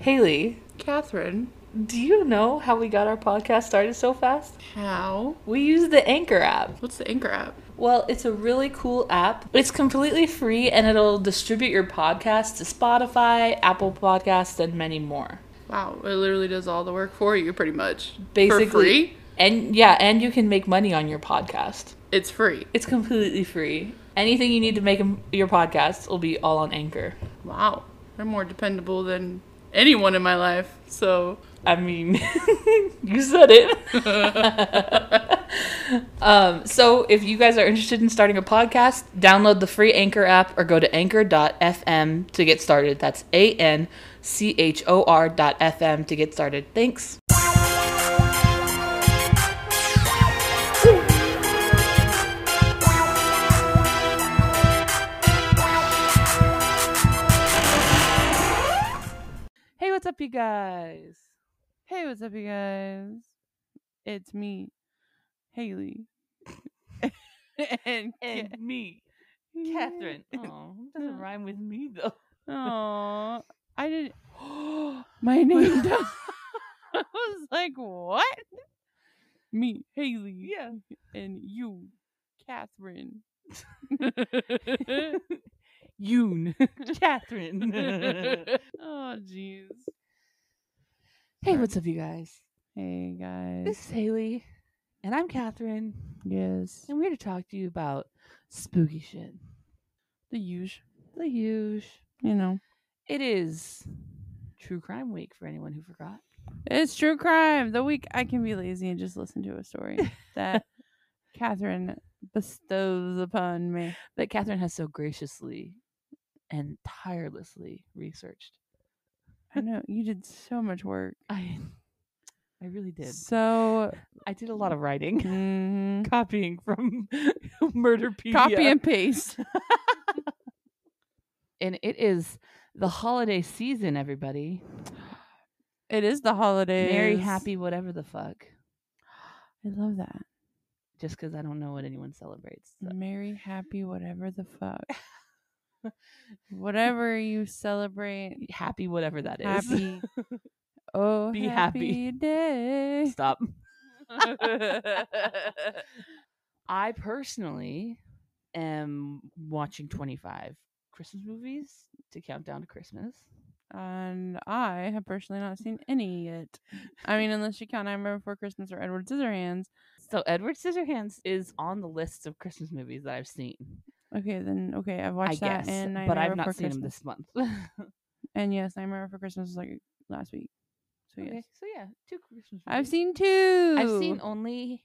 Haley, Catherine. do you know how we got our podcast started so fast? How? We use the Anchor app. What's the Anchor app? Well, it's a really cool app. It's completely free and it'll distribute your podcast to Spotify, Apple Podcasts, and many more. Wow, it literally does all the work for you, pretty much. Basically, For free? And yeah, and you can make money on your podcast. It's free. It's completely free. Anything you need to make your podcast will be all on Anchor. Wow. They're more dependable than anyone in my life. So, I mean, you said it. um, so, if you guys are interested in starting a podcast, download the free Anchor app or go to anchor.fm to get started. That's A N C H O R.fm to get started. Thanks. What's up, you guys? hey, what's up, you guys? It's me, Haley. and And me, Catherine. Oh, doesn't rhyme with me though. Oh, I didn't. My name does. I was like, what? Me, Haley. Yeah. And you, Catherine. Yoon. Catherine. oh, jeez. hey, what's up, you guys? Hey, guys. This is Haley, and I'm Catherine, yes. and we're here to talk to you about spooky shit. The usual. The huge. You know. It is True Crime Week for anyone who forgot. It's true crime. The week I can be lazy and just listen to a story that Catherine bestows upon me. That Catherine has so graciously and tirelessly researched. I know you did so much work. I, I really did. So I did a lot of writing, mhm. copying from Murderpedia. copy and paste. and it is the holiday season, everybody. It is the holiday. Merry, happy, whatever the fuck. I love that. Just because I don't know what anyone celebrates. so. Merry, happy, whatever the fuck. whatever you celebrate. Happy, whatever that is. Happy. Oh, Be happy. happy day. Stop. I personally am watching 25 Christmas movies to count down to Christmas. And I have personally not seen any yet. I mean, unless you count Nightmare Before Christmas or Edward Scissorhands. So Edward Scissorhands is on the list of Christmas movies that I've seen. Okay, then okay, I've watched I that guess, and but I've Before not seen Christmas. them this month. And yes, Nightmare Before Christmas was like last week. So yes, Okay, so yeah, two Christmas. I've movies. seen two. I've seen only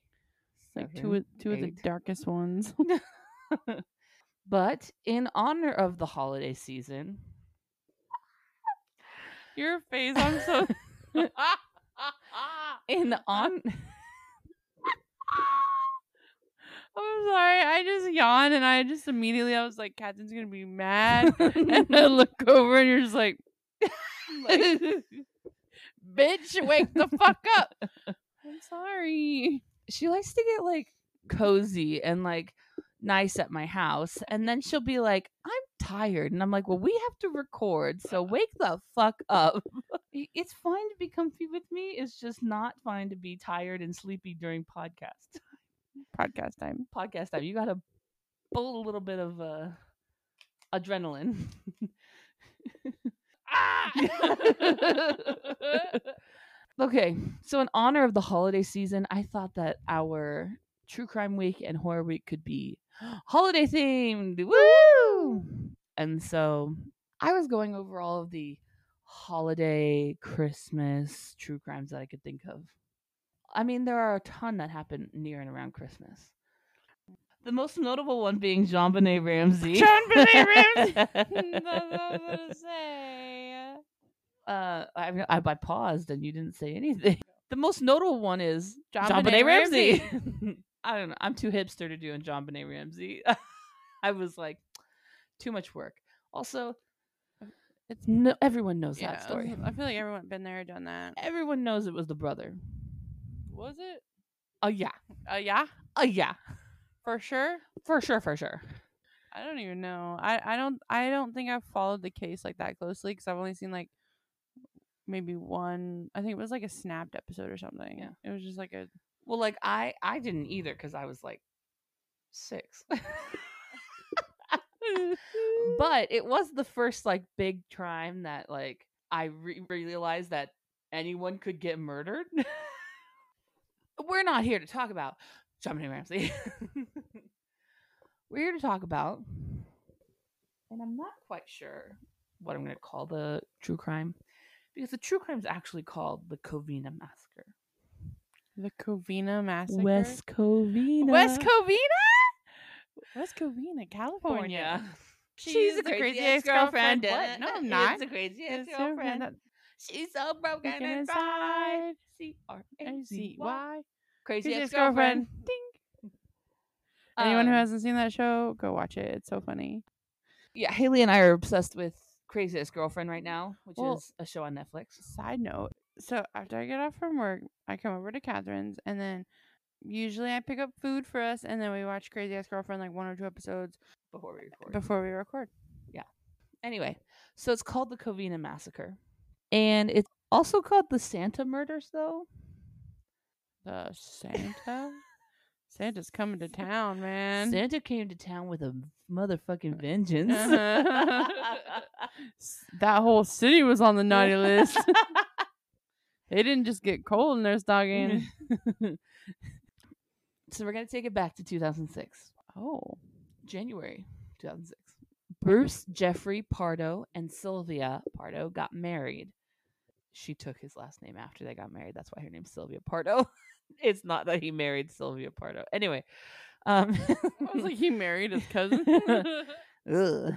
like two of, two of the eight. darkest ones. But in honor of the holiday season, Your face, I'm so. in the on I'm sorry. I just yawned and I just immediately I was like, Catherine's gonna be mad. and I look over and you're just like, bitch, wake the fuck up. I'm sorry. she likes to get like cozy and like nice at my house, and then she'll be like, "I'm tired," and I'm like, "Well, we have to record, so wake the fuck up." It's fine to be comfy with me. It's just not fine to be tired and sleepy during podcast Podcast time. podcast time. You gotta pull a little bit of uh, adrenaline. okay, so in honor of the holiday season, I thought that our True Crime Week and Horror Week could be holiday themed. Woo! And so I was going over all of the holiday, Christmas true crimes that I could think of. I mean, there are a ton that happen near and around Christmas. The most notable one being Jean Benet Ramsey. JonBenet Ramsey. I was gonna say. uh, I, I, I paused and you didn't say anything. The most notable one is John John Benet Benet Ramsey. I don't know. I'm too hipster to do a JonBenet Ramsey. I was like, too much work. Also, It's no, everyone knows yeah. that story. I feel like everyone been there, done that. Everyone knows it was the brother. Was it? Oh yeah. Uh, yeah, Oh yeah. for sure. For sure. For sure. I don't even know. I, I don't I don't think I've followed the case like that closely because I've only seen like maybe one. I think it was like a snapped episode or something. Yeah. It was just like a. Well, like I I didn't either because I was like six. but it was the first like big crime that like I re- realized that anyone could get murdered. We're not here to talk about Dominic Ramsey. We're here to talk about, and I'm not quite sure what I'm going to call the true crime because the true crime is actually called the Covina Massacre. The Covina Massacre. West Covina. West Covina? West Covina, California. She's, a crazy, ex-girlfriend. What? No, I'm She's not. a crazy ex-girlfriend. She's so broken Broken inside. C R A Z see why. Crazy ex-girlfriend. ex-girlfriend. Ding. Anyone who Um, hasn't seen that show, go watch it. It's so funny. yeah, Haley and I are obsessed with Crazy Ex-Girlfriend right now, which Well- is a show on Netflix. Side note. So after I get off from work, I come over to Catherine's and then usually I pick up food for us and then we watch Crazy Ex Girlfriend like one or two episodes Before we record. before we record. Yeah. Anyway, so it's called the Covina Massacre, and it's also called the Santa Murders, though. The Santa? Santa's coming to town, man. Santa came to town with a motherfucking vengeance. Uh-huh. That whole city was on the naughty list. they didn't just get cold in their stocking. so we're gonna take it back to 2006, oh. January 2006. Bruce Jeffrey Pardo and Sylvia Pardo got married. She took his last name after they got married. That's why her name's Sylvia Pardo. it's not that he married Sylvia Pardo. Anyway, um, I was like, he married his cousin. Ugh.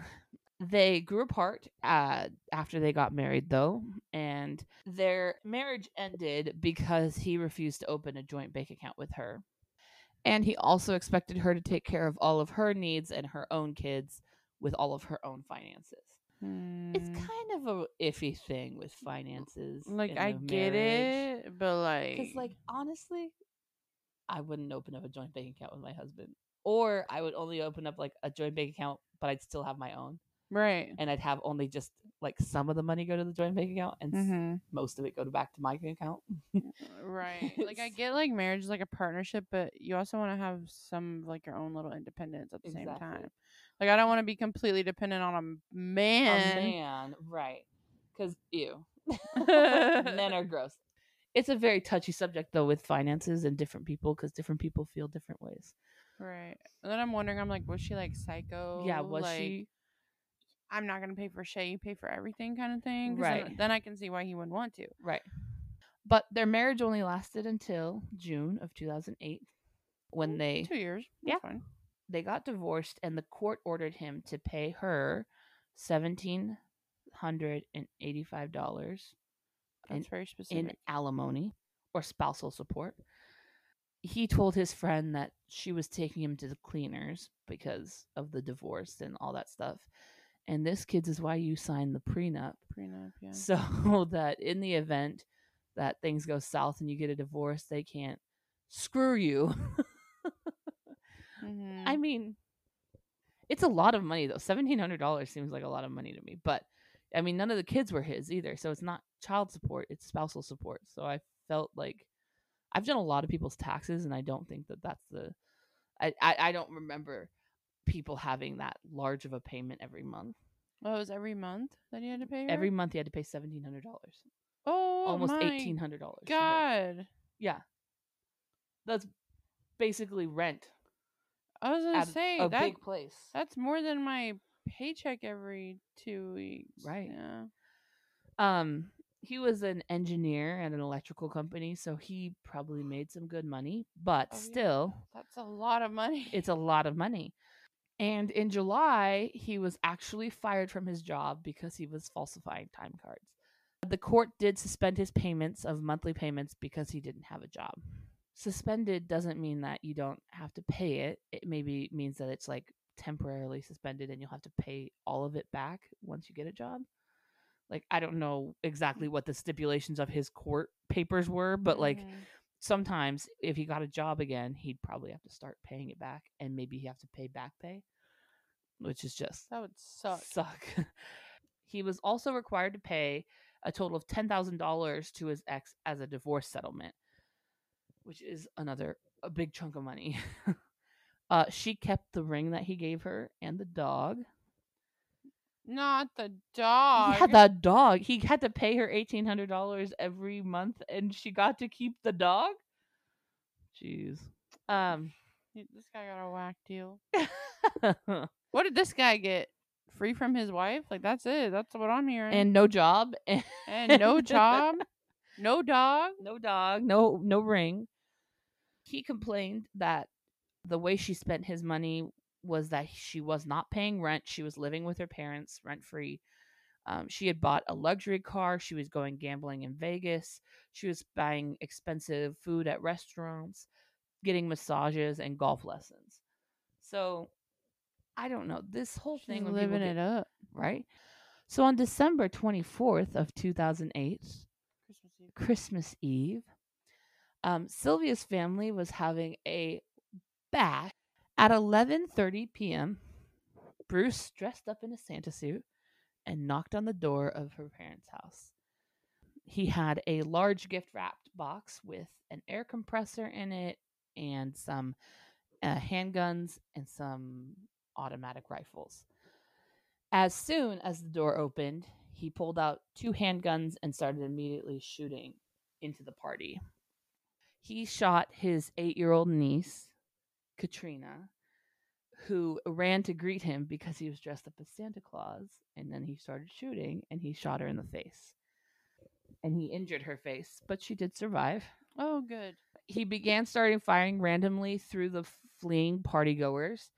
They grew apart uh, after they got married, though, and their marriage ended because he refused to open a joint bank account with her. And he also expected her to take care of all of her needs and her own kids with all of her own finances. It's Hmm. kind of a iffy thing with finances. like I get marriage. it, but like, Because, like, honestly, I wouldn't open up a joint bank account with my husband. Or I would only open up, like, a joint bank account, but I'd still have my own. right, And I'd have only just, like, some of the money go to the joint bank account and mm-hmm. most of it go to back to my account. right. Like I get like marriage is like a partnership, but you also want to have some like your own little independence at the same time. Like I don't want to be completely dependent on a man. A man, right. Because, ew. Men are gross. It's a very touchy subject, though, with finances and different people because different people feel different ways. Right. And then I'm wondering, I'm like, was she like psycho? yeah, was like, she? I'm not gonna pay for shit. You pay for everything, kind of thing. Then, Right. then I can see why he wouldn't want to. Right. But their marriage only lasted until June of 2008 when they Two years. Yeah. That's fine. They got divorced and the court ordered him to pay her $1785 That's in- very in alimony or spousal support. He told his friend that she was taking him to the cleaners because of the divorce and all that stuff. And this kids is why you signed the prenup Prenup. Yeah. so that in the event that things go south and you get a divorce, they can't screw you. Mean, it's a lot of money though. Seventeen hundred dollars seems like a lot of money to me, but I mean, none of the kids were his either, so it's not child support; it's spousal support. So I felt like I've done a lot of people's taxes, and I don't think that that's the. I I, I don't remember people having that large of a payment every month. Oh, it was every month that he had to pay her. Every month, you had to pay seventeen hundred dollars, oh, almost eighteen hundred dollars. God, Yeah, that's basically rent I was gonna say a that big place. that's more than my paycheck every two weeks. Right. Yeah. Um, he was an engineer at an electrical company, so he probably made some good money, but Oh, yeah. still, That's a lot of money. it's a lot of money. And in July, he was actually fired from his job because he was falsifying time cards. The court did suspend his payments of monthly payments because he didn't have a job. Suspended doesn't mean that you don't have to pay it. It maybe means that it's like temporarily suspended and you'll have to pay all of it back once you get a job. Like I don't know exactly mm. what the stipulations of his court papers were, but like sometimes if he got a job again, he'd probably have to start paying it back and maybe he have to pay back pay, which is just that would suck. suck. he was also required to pay a total of $10,000 to his ex as a divorce settlement, which is another a big chunk of money. uh, she kept the ring that he gave her and the dog. Not the dog. Yeah, the dog. He had to pay her $1,800 every month and she got to keep the dog? Jeez. Um, This guy got a whack deal. What did this guy get? Free from his wife? Like that's it. That's what I'm hearing. and no job and and no job, no dog. no dog, no no ring. He complained that the way she spent his money was that she was not paying rent. She was living with her parents rent free. Um, she had bought a luxury car. She was going gambling in Vegas. She was buying expensive food at restaurants, getting massages and golf lessons. So I don't know. This whole She's thing living get- it up. right? So on December 24th of 2008, Christmas Eve. Christmas Eve, um, Sylvia's family was having a bash at 11:30 p.m. Bruce dressed up in a Santa suit and knocked on the door of her parents' house. He had a large gift wrapped box with an air compressor in it and some uh, handguns and some automatic rifles. As soon as the door opened, he pulled out two handguns and started immediately shooting into the party. He shot his eight year old niece, Katrina, who ran to greet him because he was dressed up as Santa Claus. And then he started shooting and he shot her in the face. And he injured her face, but she did survive. Oh, good. He began starting firing randomly through the fleeing partygoers.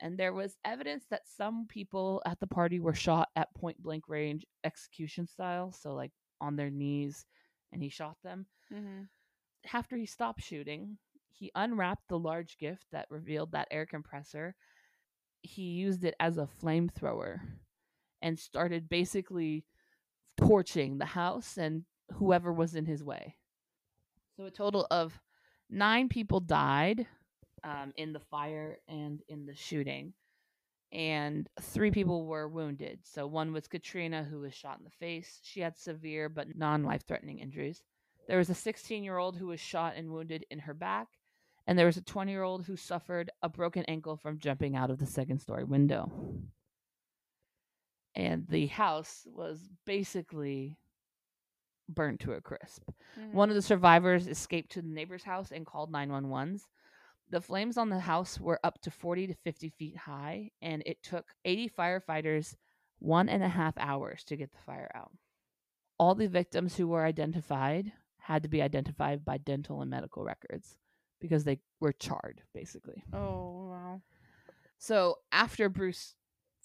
And there was evidence that some people at the party were shot at point blank range execution style. So, like on their knees, and he shot them Mm-hmm. After he stopped shooting, he unwrapped the large gift that revealed that air compressor. He used it as a flamethrower and started basically torching the house and whoever was in his way. So, a total of nine people died um, in the fire and in the shooting, and three people were wounded. So, one was Katrina, who was shot in the face. She had severe but non life threatening injuries. There was a 16 year old who was shot and wounded in her back, and there was a 20 year old who suffered a broken ankle from jumping out of the second story window. And the house was basically burnt to a crisp. Mm-hmm. One of the survivors escaped to the neighbor's house and called 911s. The flames on the house were up to 40 to 50 feet high, and it took 80 firefighters one and a half hours to get the fire out. All the victims who were identified had to be identified by dental and medical records because they were charred, basically. Oh wow. So after Bruce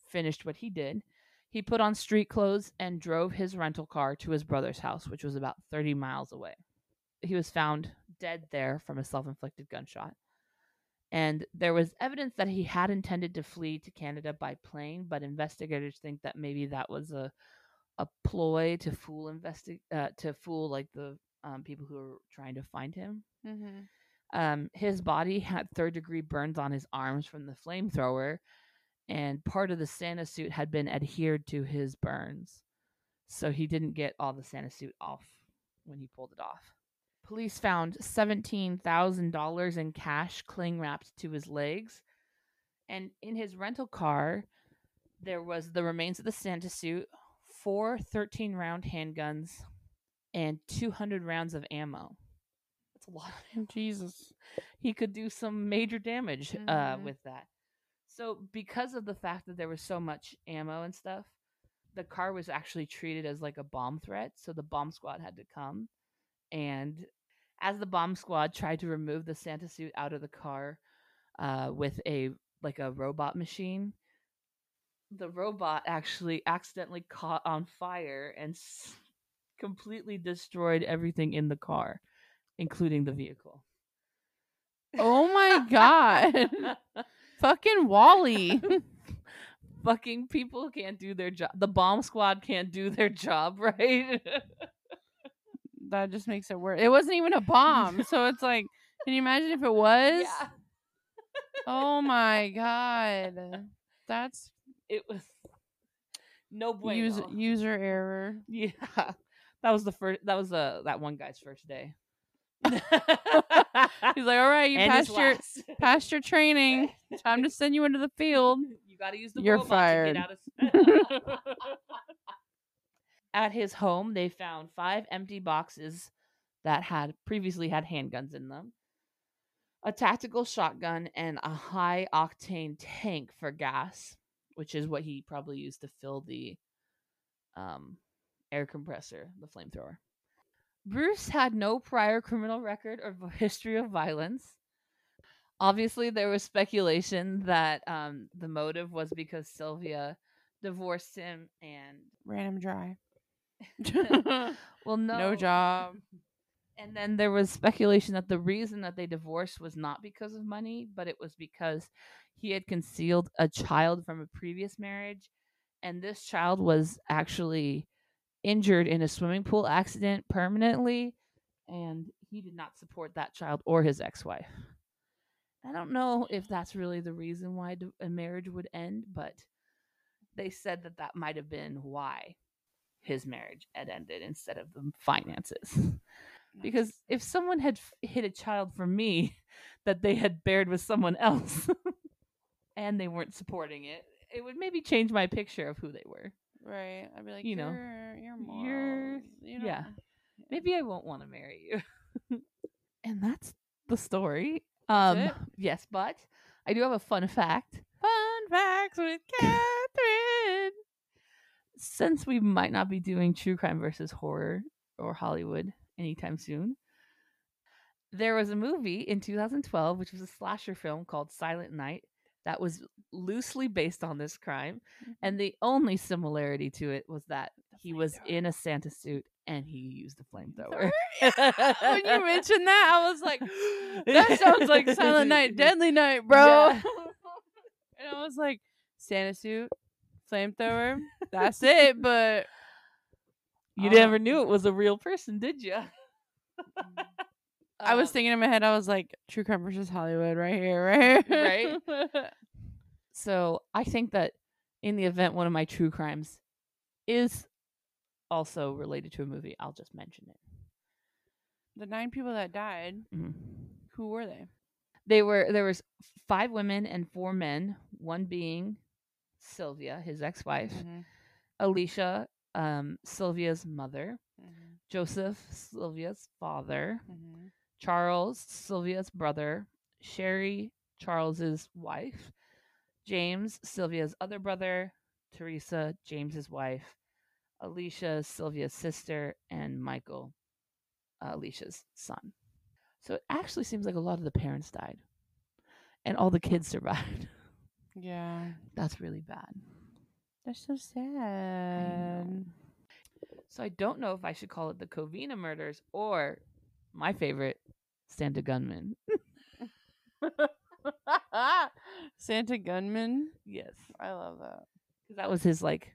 finished what he did, he put on street clothes and drove his rental car to his brother's house, which was about 30 miles away. He was found dead there from a self inflicted gunshot. And there was evidence that he had intended to flee to Canada by plane, but investigators think that maybe that was a a ploy to fool investi- uh, to fool like the um, people who were trying to find him. Mm-hmm. Um, his body had third degree burns on his arms from the flamethrower, and part of the Santa suit had been adhered to his burns. So he didn't get all the Santa suit off when he pulled it off. Police found $17,000 in cash cling wrapped to his legs. And in his rental car, there was the remains of the Santa suit, four 13 round handguns, and 200 rounds of ammo. That's a lot of ammo Jesus. he could do some major damage uh, Mhm. with that. So, because of the fact that there was so much ammo and stuff, the car was actually treated as like a bomb threat. So, the bomb squad had to come. And as the bomb squad tried to remove the Santa suit out of the car uh, with a like a robot machine, the robot actually accidentally caught on fire and completely destroyed everything in the car, including the vehicle. Oh my god. Fucking Wally. fucking people can't do their job. The bomb squad can't do their job, right? that just makes it worse. It wasn't even a bomb, so it's like, can you imagine if it was? yeah, Oh my god. That's it was no bueno. user user error. yeah. That was the first. That was uh, that one guy's first day. He's like, all right, you And passed your passed your training. Time to send you into the field. You got to use the You're fired. To get out of... At his home, they found five empty boxes that had previously had handguns in them, a tactical shotgun, and a high octane tank for gas, which is what he probably used to fill the um, air compressor, the flamethrower. Bruce had no prior criminal record or history of violence. Obviously, there was speculation that um, the motive was because Sylvia divorced him and Ran him dry. well, no, no job. And then there was speculation that the reason that they divorced was not because of money, but it was because he had concealed a child from a previous marriage, and this child was actually injured in a swimming pool accident permanently, and he did not support that child or his ex-wife. I don't know if that's really the reason why a marriage would end, but they said that that might have been why his marriage had ended instead of the finances. Because if someone had hit a child for me that they had bared with someone else and they weren't supporting it, it would maybe change my picture of who they were. right, I'd be like, you know, you're, you're, you yeah. Maybe I won't want to marry you. and that's the story. Um yes, but I do have a fun fact. Fun facts with Catherine. Since we might not be doing true crime versus horror or Hollywood anytime soon, there was a movie in 2012 which was a slasher film called Silent Night that was loosely based on this crime and the only similarity to it was that he was in a Santa suit and he used a flamethrower. when you mentioned that, I was like, that sounds like Silent Night, Deadly Night, bro. Yeah. and I was like, Santa suit, flamethrower. That's it. But You Oh. never um knew it was a real person, did you? Mm. I was uh thinking in my head, I was like, True Crime versus Hollywood, right here, right here, Right? So I think that in the event one of my true crimes is also related to a movie, I'll just mention it. the nine people that died, Mhm. who were they? They were there was five women and four men, one being Sylvia, his ex-wife, Mhm, Alicia, um, Sylvia's mother, mhm, Joseph, Sylvia's father, mhm. Charles, Sylvia's brother, Sherry, Charles's wife, James, Sylvia's other brother, Teresa, James's wife, Alicia, Sylvia's sister, and Michael, uh, Alicia's son. So it actually seems like a lot of the parents died, and all the kids survived. Yeah, That's really bad. that's so sad. know. So I don't know if I should call it the Covina murders or my favorite, Santa Gunman. Santa Gunman. yes. I love that. 'Cause that was his like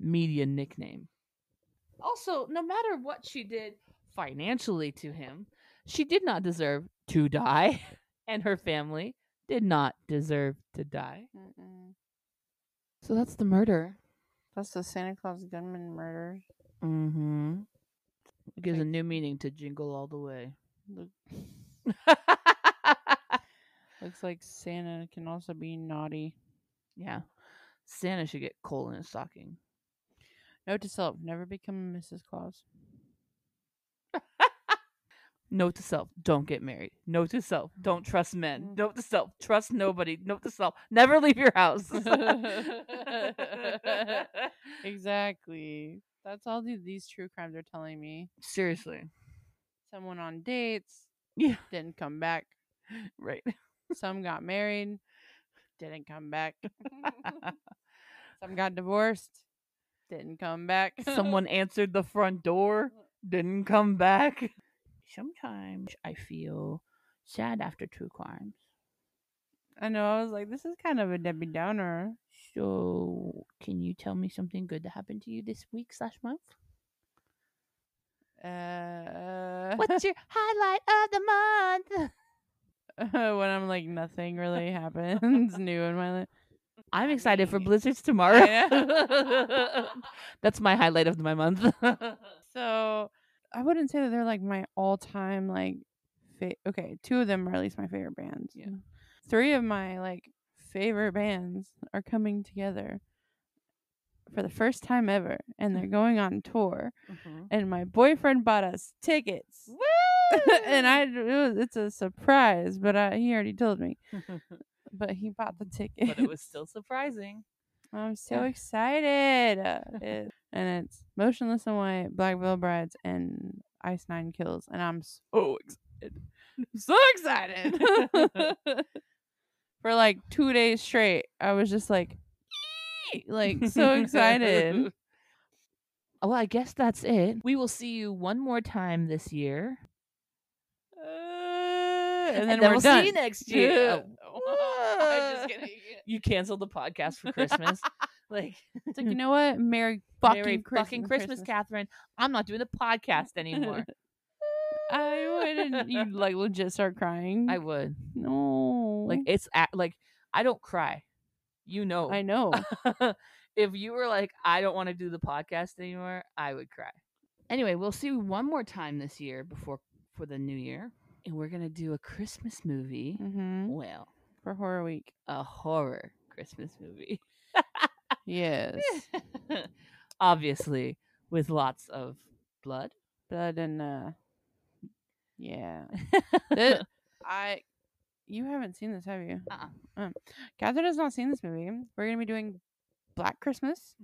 media nickname. Also, no matter what she did financially to him, she did not deserve to die, and her family did not deserve to die. Mm-mm. So that's the murder. That's the Santa Claus gunman murder. Mm-hmm. It gives a new meaning to Jingle All the Way. Look, looks like Santa can also be naughty. yeah, Santa should get coal in his stocking. Note to self: never become a Mrs. Claus. Note to self: Don't get married. Note to self: Don't trust men. Mm. Note to self: Trust nobody. Note to self: Never leave your house. Exactly. That's all the, these true crimes are telling me. Seriously. Someone on dates Yeah. didn't come back. Right. Some got married, didn't come back. Some got divorced, didn't come back. Someone answered the front door, didn't come back. Sometimes I feel sad after true crimes. I know. I was like, this is kind of a Debbie Downer. So, can you tell me something good that happened to you this week slash month? Uh, What's your highlight of the month? when I'm like nothing really happens new in my life. I'm excited for blizzards tomorrow. That's my highlight of my month. So I wouldn't say that they're like my all time like fa- okay, two of them are at least my favorite bands. Yeah. Mm, three of my like favorite bands are coming together for the first time ever and they're mm-hmm. going on tour mm-hmm. and my boyfriend bought us tickets. Woo! And I it was, it's a surprise, but I, he already told me. But he bought the ticket. but it was still surprising. I'm so excited. Uh, it- and it's Motionless in White, Black Veil Brides, and Ice Nine Kills. And I'm so excited. so excited. For like two days straight, I was just like, like so excited. Well, I guess that's it. We will see you one more time this year. And then, we'll done. see you next year. Oh. I'm just kidding. You canceled the podcast for Christmas. like, It's like, you know what? Merry fucking Merry Christmas, fucking Christmas, Catherine. I'm not doing the podcast anymore. I wouldn't. You like legit start crying. I would. no. Like, it's a- like I don't cry. You know. I know. if you were like, I don't want to do the podcast anymore, I would cry. Anyway, we'll see you one more time this year before for the new year, and we're gonna do a Christmas movie. hmm Well, For horror week. a horror Christmas movie, Yes. obviously with lots of blood. Blood and uh. Yeah. Th- I. You haven't seen this, have you? Uh-uh. Um, Catherine has not seen this movie. We're gonna be doing Black Christmas.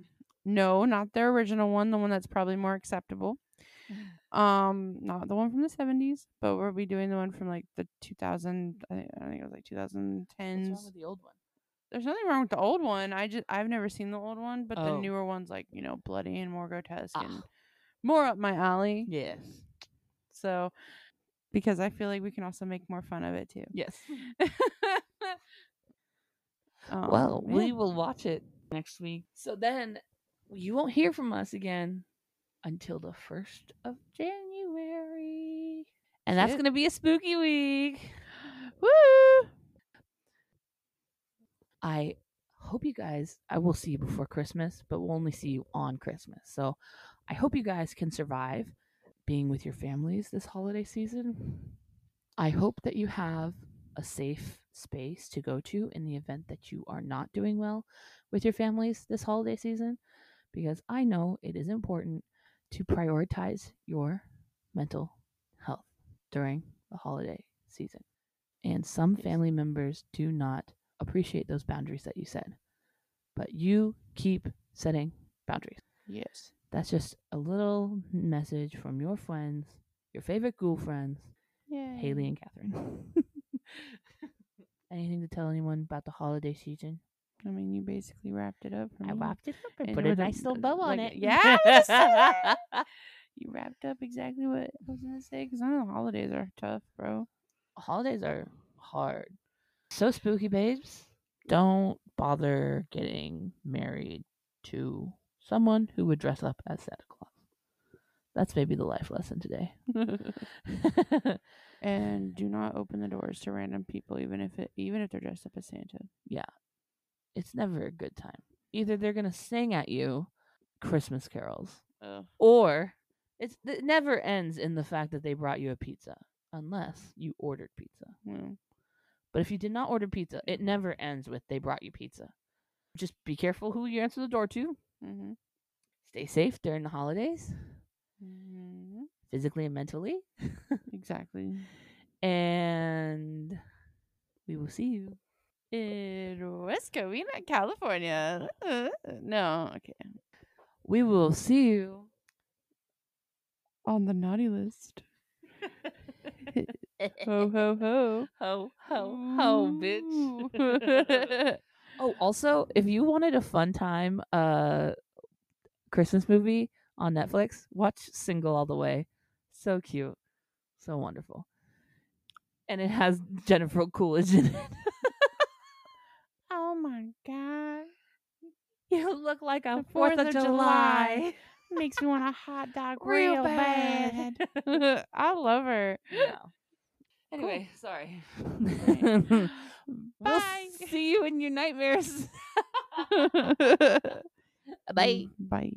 No, not the original one. The one that's probably more acceptable. Um, not the one from the seventies, but we'll be doing the one from like the two thousand. I think, I think it was like two thousand What's wrong with the old one? There's nothing wrong with the old one. I just I've never seen the old one, but the Oh. newer one's like you know bloody and more grotesque and Ah. more up my alley. Yes. So, because I feel like we can also make more fun of it too. Yes. Um, well, yeah. we will watch it next week. So then you won't hear from us again until the 1st of January. And that's going to be a spooky week. Woo! I hope you guys, I will see you before Christmas, but we'll only see you on Christmas. So I hope you guys can survive being with your families this holiday season. I hope that you have a safe space to go to in the event that you are not doing well with your families this holiday season, because I know it is important to prioritize your mental health during the holiday season. And some family members do not appreciate those boundaries that you set. But you keep setting boundaries. Yes. That's just a little message from your friends, your favorite ghoul friends, Yeah. Haley and Catherine. Anything to tell anyone about the holiday season? I mean, you basically wrapped it up for I wrapped it up and, And put a nice little bow on like it. Yeah. You wrapped up exactly what I was gonna say because I know the holidays are tough, bro. Holidays are hard. So spooky, babes. Don't bother getting married to someone who would dress up as Santa Claus. That's maybe the life lesson today. and do not open the doors to random people, even if it even if they're dressed up as Santa. It's never a good time. Either they're gonna sing at you Christmas carols, or it's it never ends in the fact that they brought you a pizza, unless you ordered pizza. Well, But if you did not order pizza, it never ends with they brought you pizza. Just be careful who you answer the door to. mm-hmm. Stay safe during the holidays, Mm-hmm. physically and mentally. Exactly. And we will see you. In West Covina, California. Uh, no, okay. We will see you. On the naughty list. Ho ho ho. ho ho ho, bitch. Oh, also, if you wanted a fun time uh Christmas movie on Netflix, watch Single All the Way. So cute. So wonderful. And it has Jennifer Coolidge in it. Oh my god. you look like a Fourth of, July. Makes me want a hot dog Real real, bad. bad. I love her. Yeah. Anyway, sorry. Right. we'll Bye. see you in your nightmares. Bye. Bye.